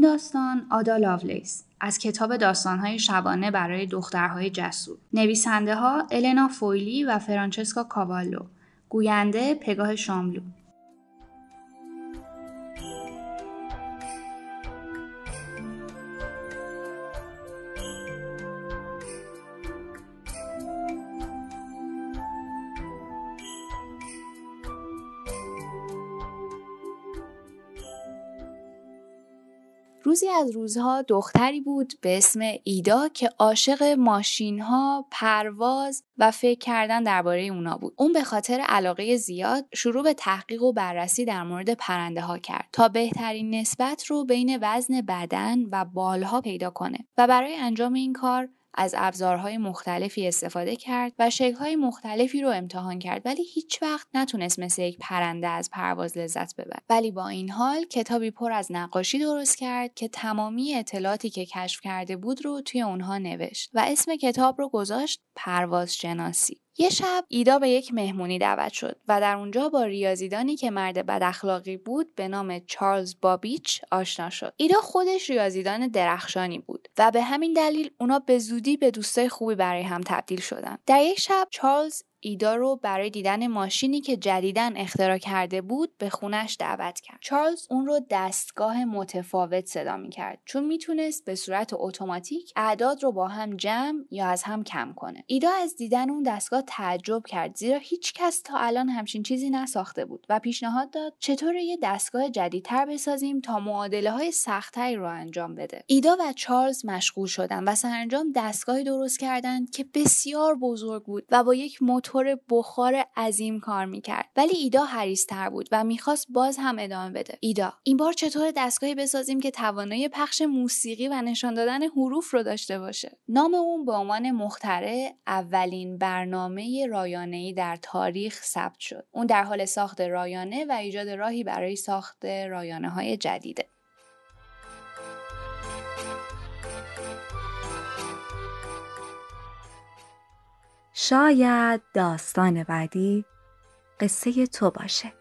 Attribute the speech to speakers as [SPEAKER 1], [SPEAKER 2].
[SPEAKER 1] این داستان آدا لاولیس. از کتاب داستانهای شبانه برای دخترهای جسور. نویسنده ها النا فویلی و فرانچسکا کاوالو. گوینده پگاه شاملو. روزی از روزها دختری بود به اسم ایدا که عاشق ماشین ها، پرواز و فکر کردن درباره اونا بود. اون به خاطر علاقه زیاد شروع به تحقیق و بررسی در مورد پرنده ها کرد تا بهترین نسبت رو بین وزن بدن و بالها پیدا کنه و برای انجام این کار از ابزارهای مختلفی استفاده کرد و شکلهای مختلفی رو امتحان کرد ولی هیچ وقت نتونست مثل یک پرنده از پرواز لذت ببره. ولی با این حال کتابی پر از نقاشی درست کرد که تمامی اطلاعاتی که کشف کرده بود رو توی اونها نوشت و اسم کتاب رو گذاشت پرواز شناسی یه شب ایدا به یک مهمونی دعوت شد و در اونجا با ریاضیدانی که مرد بد اخلاقی بود به نام چارلز بابیچ آشنا شد. ایدا خودش ریاضیدان درخشانی بود و به همین دلیل اونا به زودی به دوستای خوبی برای هم تبدیل شدن. در یک شب چارلز ایدا رو برای دیدن ماشینی که جدیدن اختراع کرده بود به خونش دعوت کرد. چارلز اون رو دستگاه متفاوت صدا می کرد چون می‌تونست به صورت اتوماتیک اعداد رو با هم جمع یا از هم کم کنه. ایدا از دیدن اون دستگاه تعجب کرد زیرا هیچ کس تا الان همچین چیزی نساخته بود و پیشنهاد داد چطور یه دستگاه جدیدتر بسازیم تا معادله های سختتری رو انجام بده. ایدا و چارلز مشغول شدن و سرانجام دستگاهی درست کردند که بسیار بزرگ بود و با یک موتور بخار عظیم کار می‌کرد. ولی ایدا حریصتر بود و می‌خواست باز هم ادامه بده. ایدا این بار چطور دستگاهی بسازیم که توانایی پخش موسیقی و نشان دادن حروف رو داشته باشه؟ نام اون به عنوان مخترع اولین برنامه رایانه‌ای در تاریخ ثبت شد. اون در حال ساخت رایانه و ایجاد راهی برای ساخت رایانه های جدیده.
[SPEAKER 2] شاید داستان بعدی قصه تو باشه.